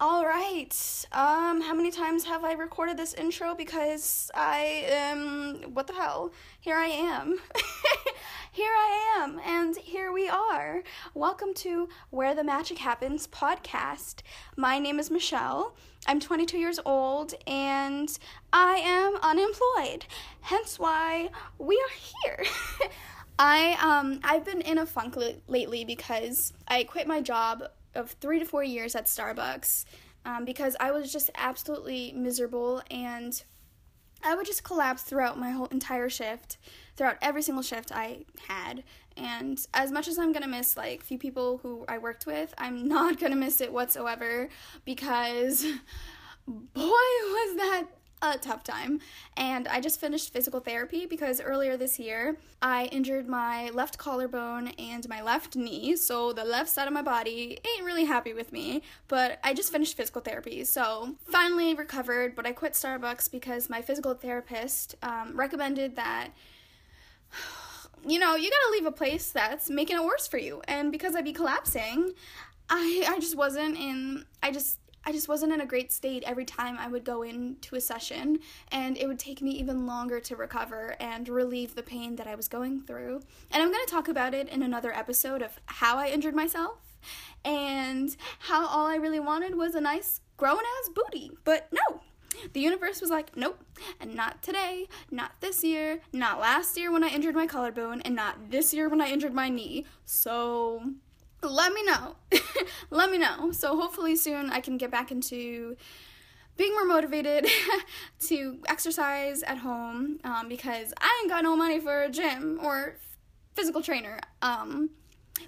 All right. Um, how many times have I recorded this intro? Because I am. What the hell? Here I am. here I am, and here we are. Welcome to Where the Magic Happens podcast. My name is Michelle. I'm 22 years old, and I am unemployed. Hence why we are here. I um I've been in a funk l- lately because I quit my job of three to four years at Starbucks um, because I was just absolutely miserable and I would just collapse throughout my whole entire shift, throughout every single shift I had. And as much as I'm gonna miss like few people who I worked with, I'm not gonna miss it whatsoever because boy was that a tough time. And I just finished physical therapy because earlier this year I injured my left collarbone and my left knee. So the left side of my body ain't really happy with me. But I just finished physical therapy. So finally recovered, but I quit Starbucks because my physical therapist um, recommended that you know, you gotta leave a place that's making it worse for you. And because I'd be collapsing, I I just wasn't in I just I just wasn't in a great state every time I would go into a session, and it would take me even longer to recover and relieve the pain that I was going through. And I'm going to talk about it in another episode of how I injured myself and how all I really wanted was a nice grown ass booty. But no, the universe was like, nope, and not today, not this year, not last year when I injured my collarbone, and not this year when I injured my knee. So let me know. let me know. So hopefully soon I can get back into being more motivated to exercise at home um, because I ain't got no money for a gym or physical trainer. Um,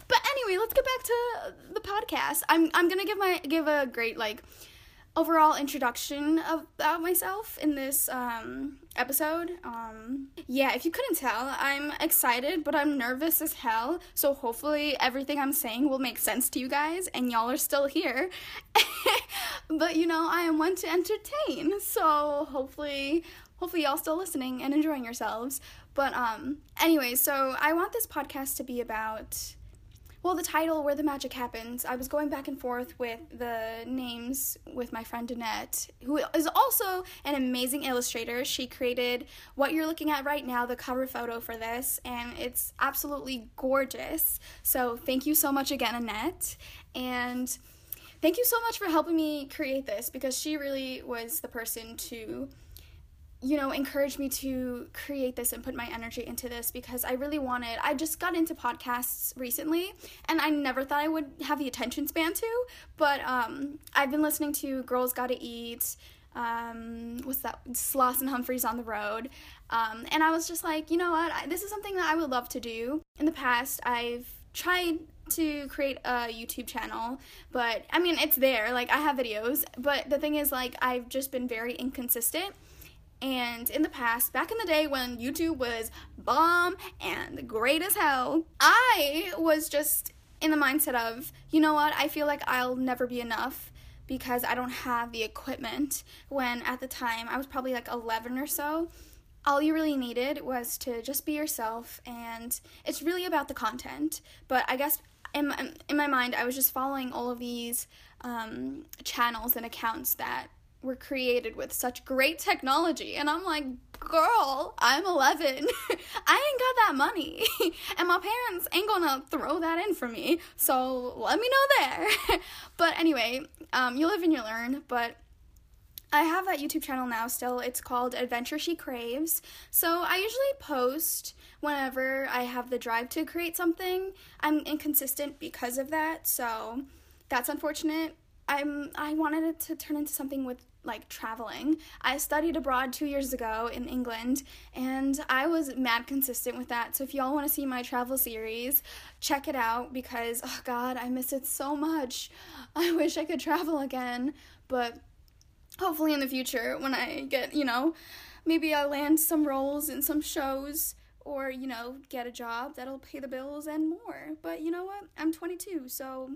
but anyway, let's get back to the podcast. I'm I'm gonna give my give a great like overall introduction of, about myself in this um, episode. Um, yeah, if you couldn't tell, I'm excited, but I'm nervous as hell. So hopefully everything I'm saying will make sense to you guys, and y'all are still here. but you know, I am one to entertain, so hopefully, hopefully y'all still listening and enjoying yourselves. But um, anyway, so I want this podcast to be about well, the title, Where the Magic Happens, I was going back and forth with the names with my friend Annette, who is also an amazing illustrator. She created what you're looking at right now, the cover photo for this, and it's absolutely gorgeous. So, thank you so much again, Annette. And thank you so much for helping me create this because she really was the person to you know, encouraged me to create this and put my energy into this because I really wanted. I just got into podcasts recently, and I never thought I would have the attention span to. But um, I've been listening to Girls Gotta Eat. Um, what's that? Sloss and Humphreys on the road. Um, and I was just like, you know what? I, this is something that I would love to do. In the past, I've tried to create a YouTube channel, but I mean, it's there. Like, I have videos, but the thing is, like, I've just been very inconsistent and in the past, back in the day when YouTube was bomb and great as hell, I was just in the mindset of, you know what, I feel like I'll never be enough because I don't have the equipment. When at the time I was probably like 11 or so, all you really needed was to just be yourself, and it's really about the content. But I guess in my, in my mind, I was just following all of these um, channels and accounts that were created with such great technology. And I'm like, girl, I'm 11. I ain't got that money. and my parents ain't gonna throw that in for me. So let me know there. but anyway, um, you live and you learn. But I have that YouTube channel now still. It's called Adventure She Craves. So I usually post whenever I have the drive to create something. I'm inconsistent because of that. So that's unfortunate. I'm I wanted it to turn into something with like traveling. I studied abroad two years ago in England, and I was mad consistent with that. So if y'all want to see my travel series, check it out because oh god, I miss it so much. I wish I could travel again, but hopefully in the future when I get you know, maybe I'll land some roles in some shows. Or, you know, get a job that'll pay the bills and more. But you know what? I'm 22, so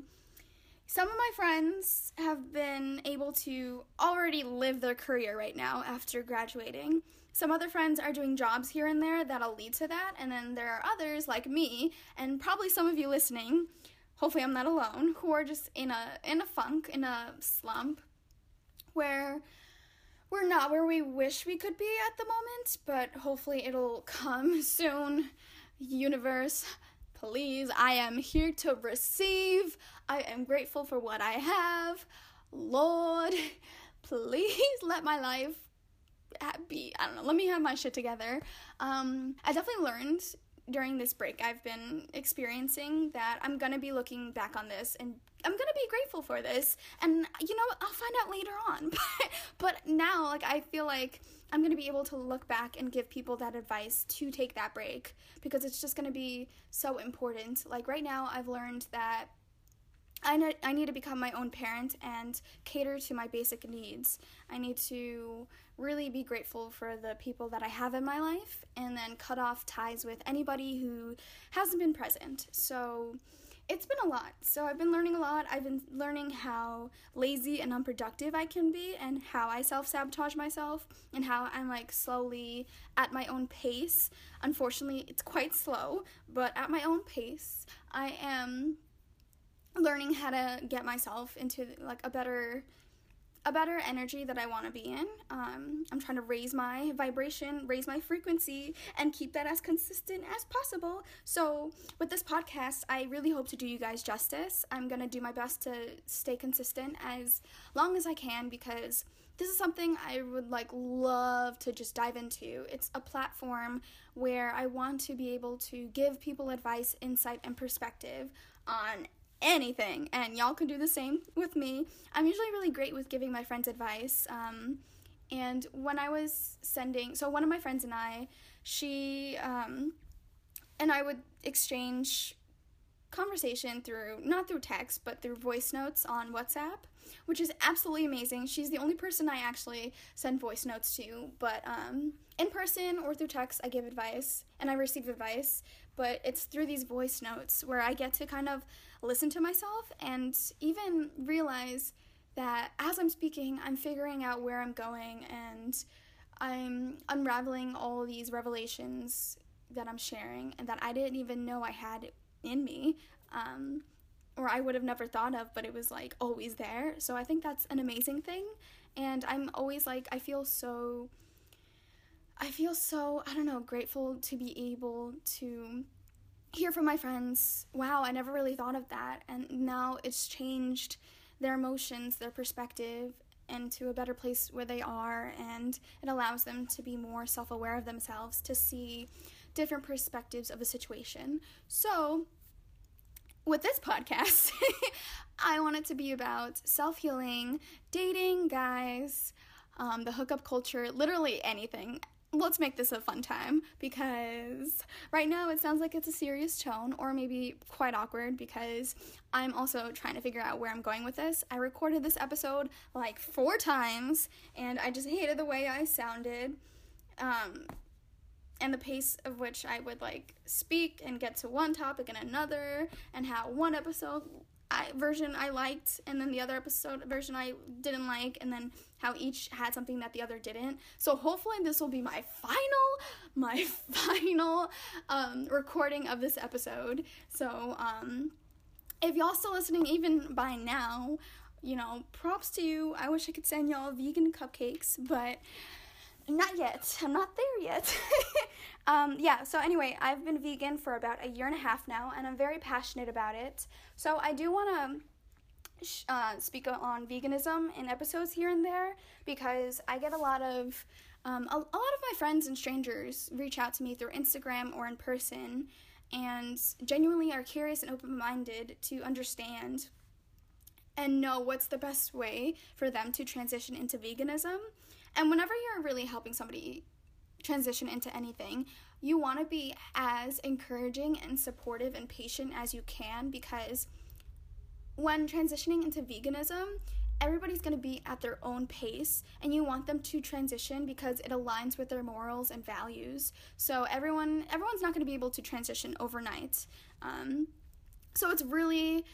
some of my friends have been able to already live their career right now after graduating. Some other friends are doing jobs here and there that'll lead to that, and then there are others like me, and probably some of you listening, hopefully I'm not alone, who are just in a in a funk, in a slump where we're not where we wish we could be at the moment, but hopefully it'll come soon. Universe, please, I am here to receive. I am grateful for what I have. Lord, please let my life be I don't know, let me have my shit together. Um I definitely learned during this break I've been experiencing that I'm gonna be looking back on this and I'm gonna be grateful for this. And you know, I'll find out later on. but now, like, I feel like I'm gonna be able to look back and give people that advice to take that break because it's just gonna be so important. Like, right now, I've learned that I, ne- I need to become my own parent and cater to my basic needs. I need to really be grateful for the people that I have in my life and then cut off ties with anybody who hasn't been present. So it's been a lot. So I've been learning a lot. I've been learning how lazy and unproductive I can be and how I self sabotage myself and how I'm like slowly at my own pace. Unfortunately, it's quite slow, but at my own pace, I am learning how to get myself into like a better a better energy that I want to be in. Um, I'm trying to raise my vibration, raise my frequency, and keep that as consistent as possible. So, with this podcast, I really hope to do you guys justice. I'm going to do my best to stay consistent as long as I can because this is something I would like love to just dive into. It's a platform where I want to be able to give people advice, insight, and perspective on anything. And y'all can do the same with me. I'm usually really great with giving my friends advice. Um, and when I was sending, so one of my friends and I, she um, and I would exchange conversation through not through text but through voice notes on WhatsApp, which is absolutely amazing. She's the only person I actually send voice notes to, but um, in person or through text I give advice and I receive advice, but it's through these voice notes where I get to kind of listen to myself and even realize that as I'm speaking, I'm figuring out where I'm going and I'm unraveling all these revelations that I'm sharing and that I didn't even know I had in me um, or I would have never thought of, but it was like always there. So I think that's an amazing thing. And I'm always like, I feel so, I feel so, I don't know, grateful to be able to hear from my friends, wow, I never really thought of that. And now it's changed their emotions, their perspective, into a better place where they are. And it allows them to be more self aware of themselves, to see different perspectives of a situation. So, with this podcast, I want it to be about self healing, dating, guys, um, the hookup culture, literally anything. Let's make this a fun time because right now it sounds like it's a serious tone or maybe quite awkward because I'm also trying to figure out where I'm going with this. I recorded this episode like four times and I just hated the way I sounded. Um, and the pace of which I would like speak and get to one topic and another, and how one episode I, version I liked, and then the other episode version I didn't like, and then how each had something that the other didn't. So hopefully this will be my final, my final um, recording of this episode. So um, if y'all still listening, even by now, you know, props to you. I wish I could send y'all vegan cupcakes, but not yet. I'm not there yet. um, yeah, so anyway, I've been vegan for about a year and a half now, and I'm very passionate about it. So I do want to uh, speak on veganism in episodes here and there because I get a lot of um, a, a, lot of my friends and strangers reach out to me through Instagram or in person and genuinely are curious and open minded to understand and know what's the best way for them to transition into veganism. And whenever you're really helping somebody transition into anything, you want to be as encouraging and supportive and patient as you can because when transitioning into veganism, everybody's going to be at their own pace and you want them to transition because it aligns with their morals and values. So everyone everyone's not going to be able to transition overnight. Um, so it's really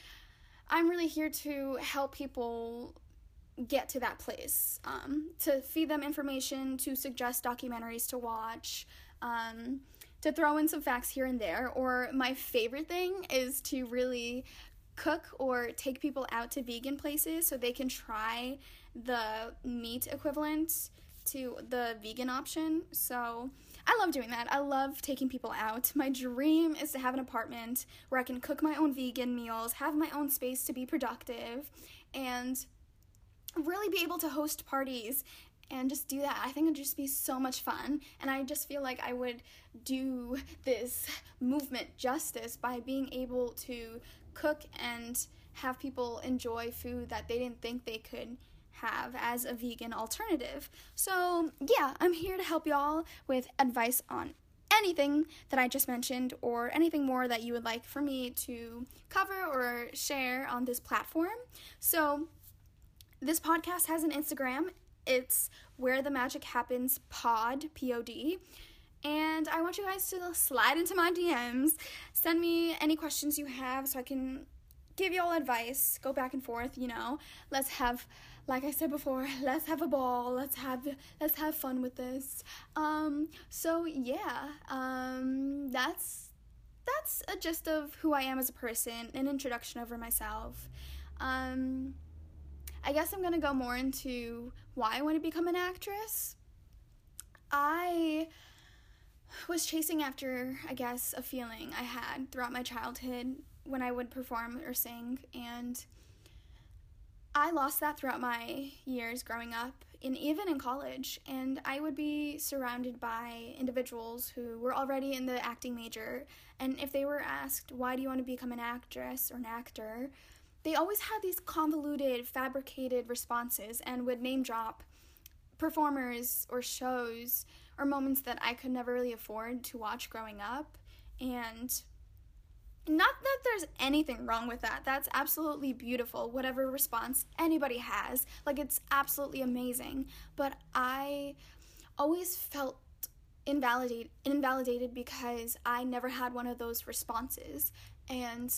I'm really here to help people get to that place, um, to feed them information, to suggest documentaries to watch, um, to throw in some facts here and there. Or my favorite thing is to really cook or take people out to vegan places so they can try the meat equivalent to the vegan option. So I love doing that. I love taking people out. My dream is to have an apartment where I can cook my own vegan meals, have my own space to be productive, and really be able to host parties and just do that. I think it'd just be so much fun. And I just feel like I would do this movement justice by being able to cook and have people enjoy food that they didn't think they could have as a vegan alternative. So, yeah, I'm here to help y'all with advice on anything that I just mentioned or anything more that you would like for me to cover or share on this platform. So, this podcast has an Instagram. It's where the magic happens pod, P O D. And I want you guys to slide into my DMs, send me any questions you have so I can give you all advice, go back and forth, you know. Let's have like I said before, let's have a ball. Let's have let's have fun with this. Um so yeah, um that's that's a gist of who I am as a person, an introduction over myself. Um I guess I'm going to go more into why I want to become an actress. I was chasing after, I guess, a feeling I had throughout my childhood when I would perform or sing and I lost that throughout my years growing up and even in college and I would be surrounded by individuals who were already in the acting major and if they were asked why do you want to become an actress or an actor they always had these convoluted fabricated responses and would name drop performers or shows or moments that I could never really afford to watch growing up and not that there's anything wrong with that. That's absolutely beautiful, whatever response anybody has. Like, it's absolutely amazing. But I always felt invalidated, invalidated because I never had one of those responses. And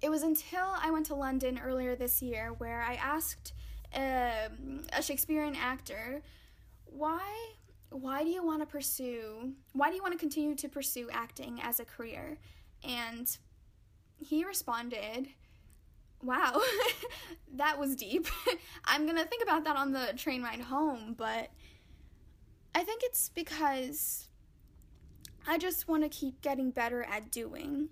it was until I went to London earlier this year where I asked um, a Shakespearean actor, why why do you want to pursue why do you want to continue to pursue acting as a career and he responded, Wow, that was deep. I'm gonna think about that on the train ride home, but I think it's because I just want to keep getting better at doing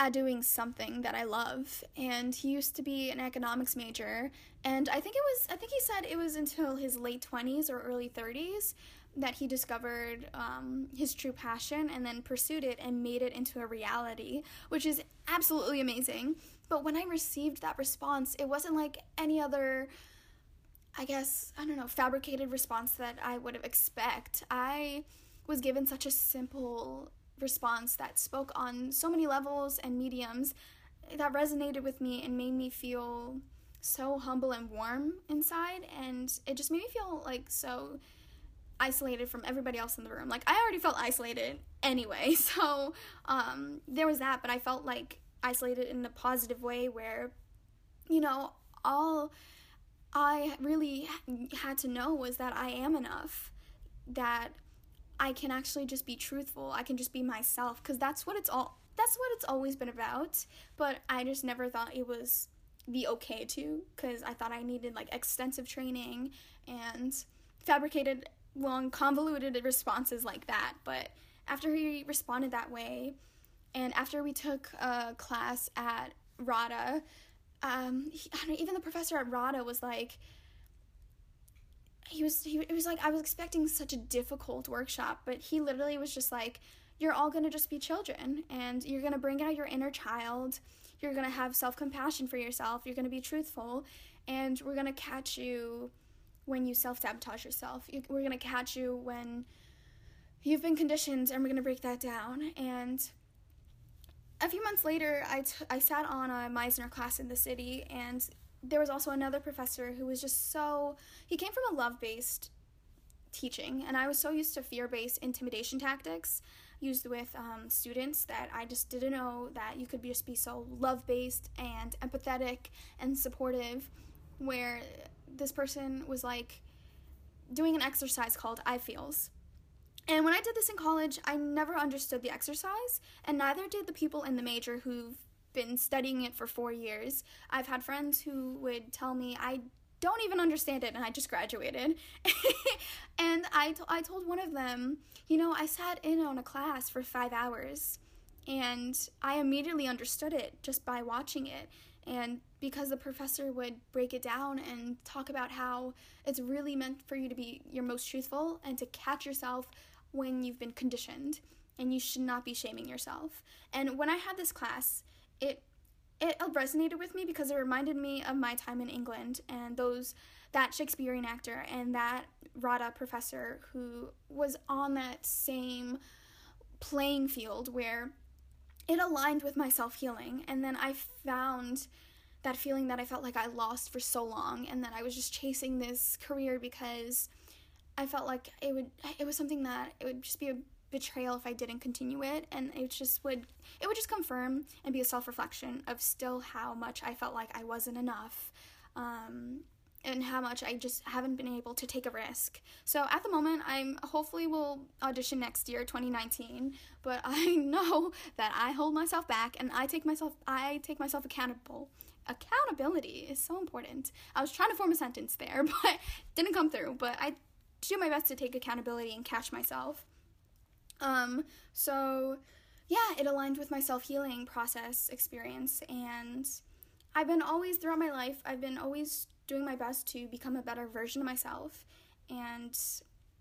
at doing something that I love. And he used to be an economics major, and I think it was I think he said it was until his late 20s or early 30s that he discovered um, his true passion and then pursued it and made it into a reality, which is absolutely amazing. But when I received that response, it wasn't like any other, I guess, I don't know, fabricated response that I would have expect. I was given such a simple response that spoke on so many levels and mediums that resonated with me and made me feel so humble and warm inside and it just made me feel like so isolated from everybody else in the room. Like I already felt isolated anyway, so um, there was that, but I felt like isolated in a positive way where, you know, all I really had to know was that I am enough, that I can actually just be truthful. I can just be myself because that's what it's all. That's what it's always been about. But I just never thought it was the okay to because I thought I needed like extensive training and fabricated long, convoluted responses like that. But after he responded that way, and after we took a class at RADA, um, he, even the professor at RADA was like, he was he it was like I was expecting such a difficult workshop, but he literally was just like, you're all gonna just be children, and you're gonna bring out your inner child. You're gonna have self compassion for yourself. You're gonna be truthful, and we're gonna catch you when you self sabotage yourself. You, we're going to catch you when you've been conditioned, and we're going to break that down. And a few months later, I, t- I sat on a Meisner class in the city, and there was also another professor who was just so. He came from a love based teaching, and I was so used to fear based intimidation tactics used with um, students that I just didn't know that you could be, just be so love based and empathetic and supportive where this person was like doing an exercise called I feels. And when I did this in college, I never understood the exercise, and neither did the people in the major who been studying it for four years. I've had friends who would tell me, I don't even understand it and I just graduated. and I, I told one of them, you know, I sat in on a class for five hours and I immediately understood it just by watching it. And because the professor would break it down and talk about how it's really meant for you to be your most truthful and to catch yourself when you've been conditioned and you should not be shaming yourself. And when I had this class, it it resonated with me because it reminded me of my time in England and those that Shakespearean actor and that RADA professor who was on that same playing field where it aligned with my self-healing. And then I found that feeling that I felt like I lost for so long and that I was just chasing this career because I felt like it would it was something that it would just be a betrayal if I didn't continue it and it just would it would just confirm and be a self-reflection of still how much I felt like I wasn't enough um, and how much I just haven't been able to take a risk. So at the moment I'm hopefully will audition next year 2019, but I know that I hold myself back and I take myself I take myself accountable. Accountability is so important. I was trying to form a sentence there, but didn't come through, but I do my best to take accountability and catch myself. Um, so yeah, it aligned with my self healing process experience. And I've been always, throughout my life, I've been always doing my best to become a better version of myself. And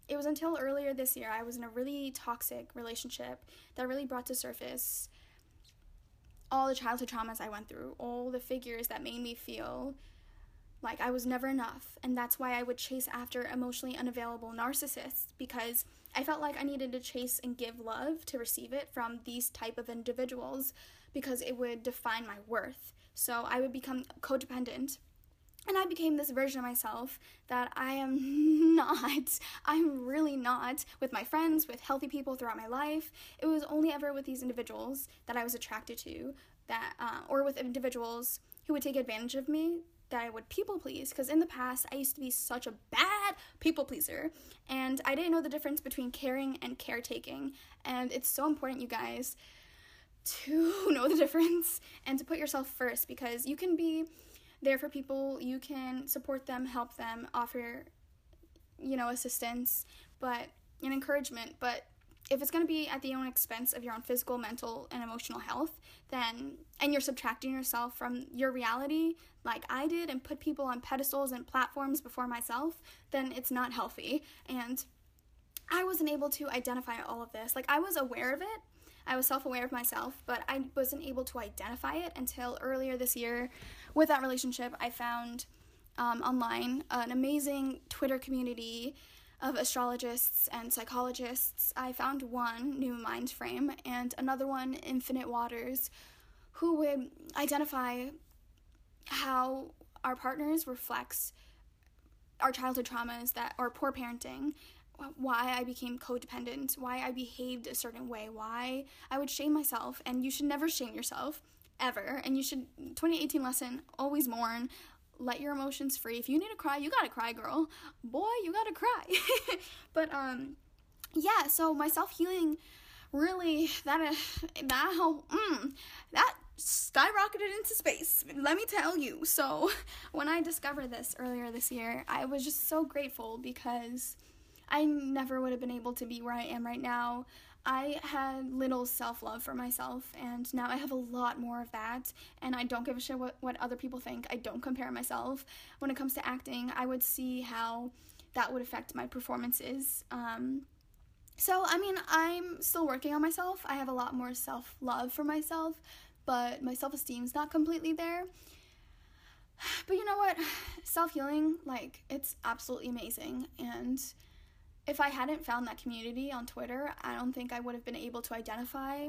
it was until earlier this year I was in a really toxic relationship that really brought to surface all the childhood traumas I went through, all the figures that made me feel like I was never enough. And that's why I would chase after emotionally unavailable narcissists because I felt like I needed to chase and give love to receive it from these type of individuals because it would define my worth. So I would become codependent. And I became this version of myself that I am not. I'm really not with my friends, with healthy people throughout my life. It was only ever with these individuals that I was attracted to, that uh, or with individuals who would take advantage of me that I would people please because in the past I used to be such a bad people pleaser and I didn't know the difference between caring and caretaking and it's so important you guys to know the difference and to put yourself first because you can be there for people you can support them help them offer you know assistance but and encouragement but if it's going to be at the own expense of your own physical, mental, and emotional health, then and you're subtracting yourself from your reality like I did and put people on pedestals and platforms before myself, then it's not healthy. And I wasn't able to identify all of this. Like I was aware of it. I was self-aware of myself, but I wasn't able to identify it until earlier this year. With that relationship, I found um, online an amazing Twitter community of astrologists and psychologists, I found one, New Mind Frame, and another one, Infinite Waters, who would identify how our partners reflects our childhood traumas that or poor parenting why I became codependent, why I behaved a certain way, why I would shame myself, and you should never shame yourself ever. And you should 2018 lesson always mourn, let your emotions free. If you need to cry, you gotta cry, girl. Boy, you gotta cry. but um, yeah. So my self healing really that uh, that mm, that skyrocketed into space. Let me tell you. So when I discovered this earlier this year, I was just so grateful because I never would have been able to be where I am right now. I had little self love for myself, and now I have a lot more of that. And I don't give a shit what, what other people think. I don't compare myself. When it comes to acting, I would see how that would affect my performances. Um, so, I mean, I'm still working on myself. I have a lot more self love for myself, but my self esteem is not completely there. But you know what? Self healing, like, it's absolutely amazing. And if I hadn't found that community on Twitter, I don't think I would have been able to identify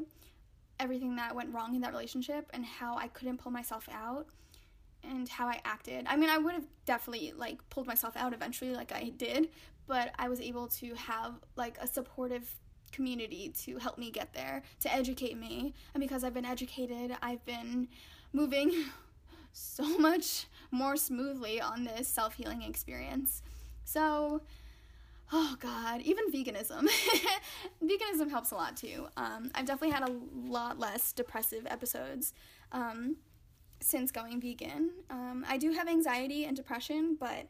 everything that went wrong in that relationship and how I couldn't pull myself out and how I acted. I mean, I would have definitely like pulled myself out eventually like I did, but I was able to have like a supportive community to help me get there, to educate me. And because I've been educated, I've been moving so much more smoothly on this self-healing experience. So, oh god even veganism veganism helps a lot too um, i've definitely had a lot less depressive episodes um, since going vegan. Um, I do have anxiety and depression, but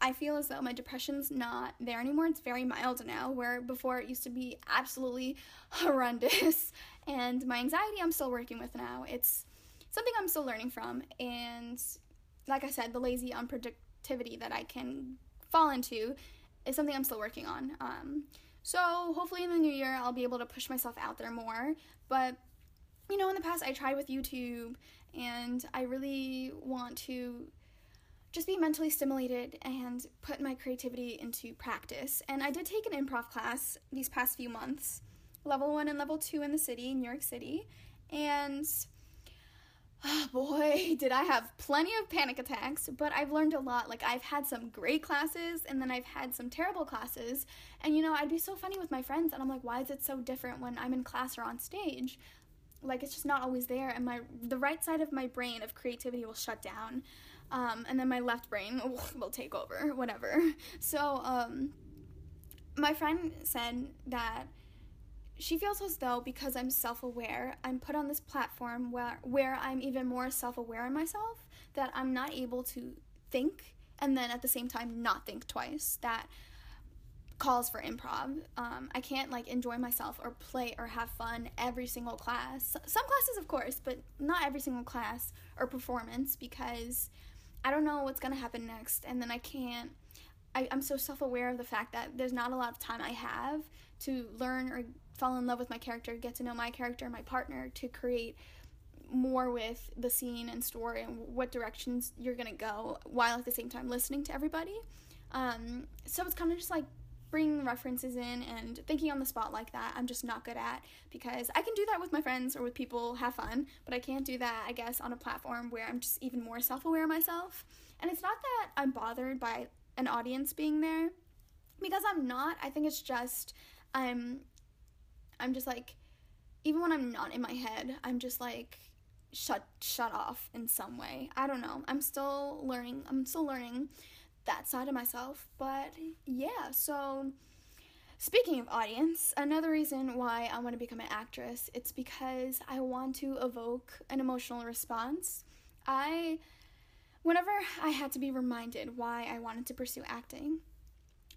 I feel as though my depression's not there anymore. It's very mild now, where before it used to be absolutely horrendous. And my anxiety, I'm still working with now. It's something I'm still learning from. And like I said, the lazy unproductivity that I can fall into is something I'm still working on. Um, so hopefully in the new year, I'll be able to push myself out there more. But you know, in the past, I tried with YouTube, and I really want to just be mentally stimulated and put my creativity into practice. And I did take an improv class these past few months, level one and level two in the city, New York City. And oh boy, did I have plenty of panic attacks, but I've learned a lot. Like, I've had some great classes and then I've had some terrible classes. And you know, I'd be so funny with my friends, and I'm like, why is it so different when I'm in class or on stage? Like, it's just not always there, and my the right side of my brain of creativity will shut down. Um, and then my left brain will take over, whatever. So, um, my friend said that she feels as though because I'm self aware, I'm put on this platform where, where I'm even more self aware in myself, that I'm not able to think and then at the same time not think twice. That calls for improv. Um, I can't like enjoy myself or play or have fun every single class. Some classes, of course, but not every single class or performance because I don't know what's gonna happen next, and then I can't. I, I'm so self aware of the fact that there's not a lot of time I have to learn or fall in love with my character, get to know my character, my partner, to create more with the scene and story and what directions you're gonna go while at the same time listening to everybody. Um, so it's kind of just like bringing references in and thinking on the spot like that i'm just not good at because i can do that with my friends or with people have fun but i can't do that i guess on a platform where i'm just even more self-aware myself and it's not that i'm bothered by an audience being there because i'm not i think it's just i'm i'm just like even when i'm not in my head i'm just like shut shut off in some way i don't know i'm still learning i'm still learning that side of myself. But yeah, so speaking of audience, another reason why I want to become an actress, it's because I want to evoke an emotional response. I whenever I had to be reminded why I wanted to pursue acting,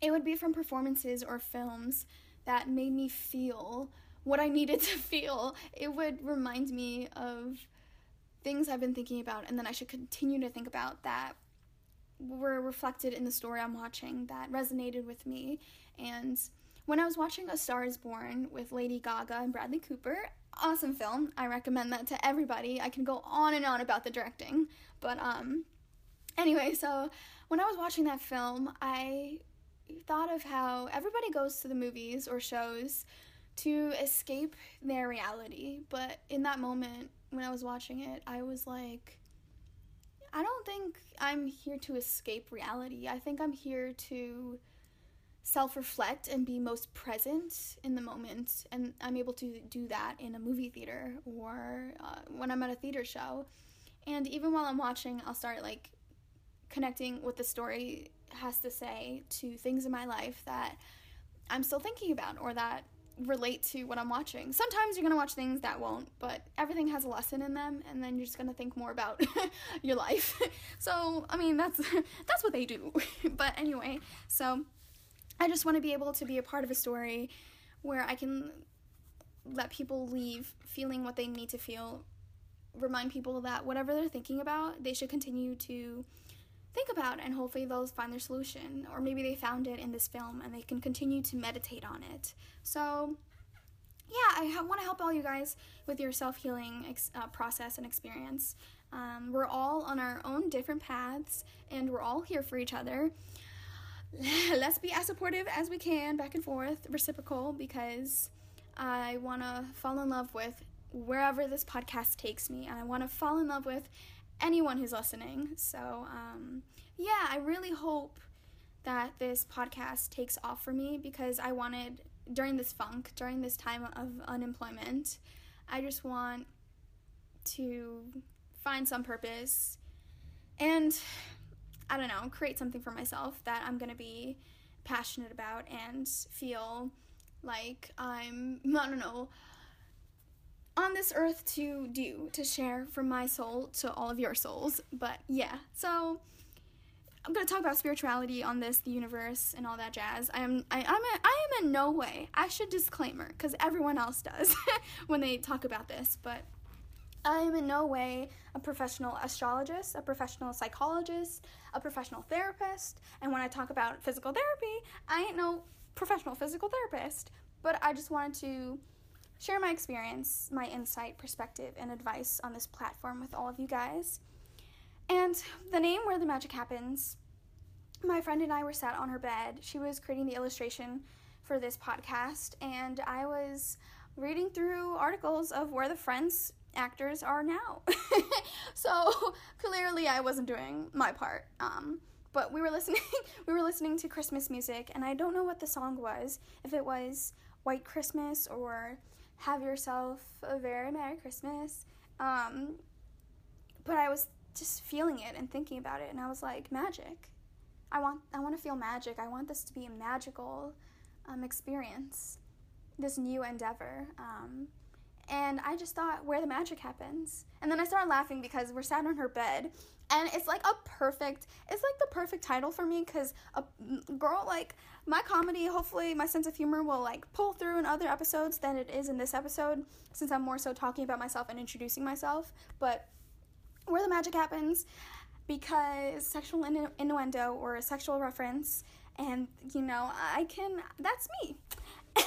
it would be from performances or films that made me feel what I needed to feel. It would remind me of things I've been thinking about and then I should continue to think about that were reflected in the story I'm watching that resonated with me. And when I was watching A Star is Born with Lady Gaga and Bradley Cooper, awesome film. I recommend that to everybody. I can go on and on about the directing. But um anyway, so when I was watching that film, I thought of how everybody goes to the movies or shows to escape their reality. But in that moment when I was watching it, I was like I don't think I'm here to escape reality. I think I'm here to self reflect and be most present in the moment. And I'm able to do that in a movie theater or uh, when I'm at a theater show. And even while I'm watching, I'll start like connecting what the story has to say to things in my life that I'm still thinking about or that relate to what I'm watching. Sometimes you're gonna watch things that won't, but everything has a lesson in them, and then you're just gonna think more about your life. so I mean, that's that's what they do. but anyway, so I just want to be able to be a part of a story where I can let people leave feeling what they need to feel, remind people that whatever they're thinking about, they should continue to think about and hopefully they'll find their solution or maybe they found it in this film and they can continue to meditate on it. So yeah i ha- want to help all you guys with your self-healing ex- uh, process and experience. Um, we're all on our own different paths and we're all here for each other. Let's be as supportive as we can back and forth reciprocal because i want to fall in love with wherever this podcast takes me and i want to fall in love with anyone who's listening. So, um, yeah, I really hope that this podcast takes off for me because I wanted, during this funk, during this time of unemployment, I just want to find some purpose and, I don't know, create something for myself that I'm going to be passionate about and feel like I'm, I don't know, on this earth to do, to share from my soul to all of your souls. But yeah, so I'm gonna talk about spirituality on this, the universe, and all that jazz. I am, I, I'm, a, I am in no way. I should disclaimer because everyone else does when they talk about this, but I am in no way a professional astrologist, a professional psychologist, a professional therapist, and when I talk about physical therapy, I ain't no professional physical therapist. But I just wanted to share my experience, my insight, perspective, and advice on this platform with all of you guys. And the name Where the Magic Happens, my friend and I were sat on her bed. She was creating the illustration for this podcast, and I was reading through articles of where the Friends actors are now. so clearly I wasn't doing my part. Um, but we were listening we were listening to Christmas music and I don't know what the song was, if it was White Christmas or Have Yourself a Very Merry Christmas. Um, but I was just feeling it and thinking about it and I was like magic. I want I want to feel magic. I want this to be a magical um, experience. This new endeavor. Um, and I just thought where the magic happens. And then I started laughing because we're sat on her bed and it's like a perfect it's like the perfect title for me cuz a mm, girl like my comedy hopefully my sense of humor will like pull through in other episodes than it is in this episode since I'm more so talking about myself and introducing myself. But where the magic happens because sexual innu- innuendo or a sexual reference and you know I can that's me.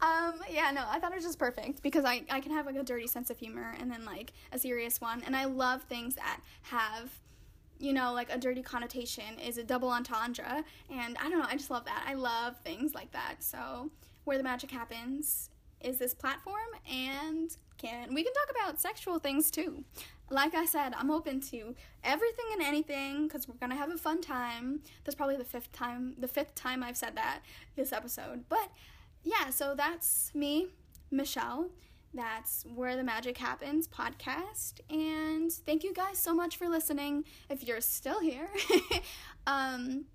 um, yeah, no, I thought it was just perfect because I, I can have like a dirty sense of humor and then like a serious one. And I love things that have, you know, like a dirty connotation is a double entendre. And I don't know, I just love that. I love things like that. So, where the magic happens is this platform and can we can talk about sexual things too like I said, I'm open to everything and anything because we're gonna have a fun time. That's probably the fifth time, the fifth time I've said that this episode. But yeah, so that's me, Michelle. That's where the magic happens podcast. And thank you guys so much for listening. If you're still here, um,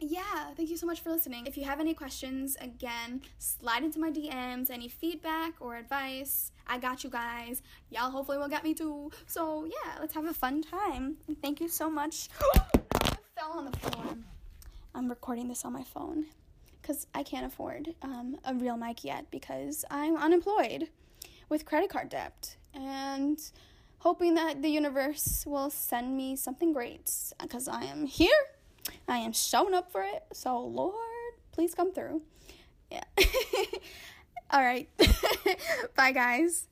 yeah, thank you so much for listening. If you have any questions, again, slide into my DMs, any feedback or advice. I got you guys. Y'all hopefully will get me too. So, yeah, let's have a fun time. And thank you so much. I fell on the floor. I'm recording this on my phone because I can't afford um, a real mic yet because I'm unemployed with credit card debt. And hoping that the universe will send me something great because I am here I am showing up for it. So, Lord, please come through. Yeah. All right. Bye, guys.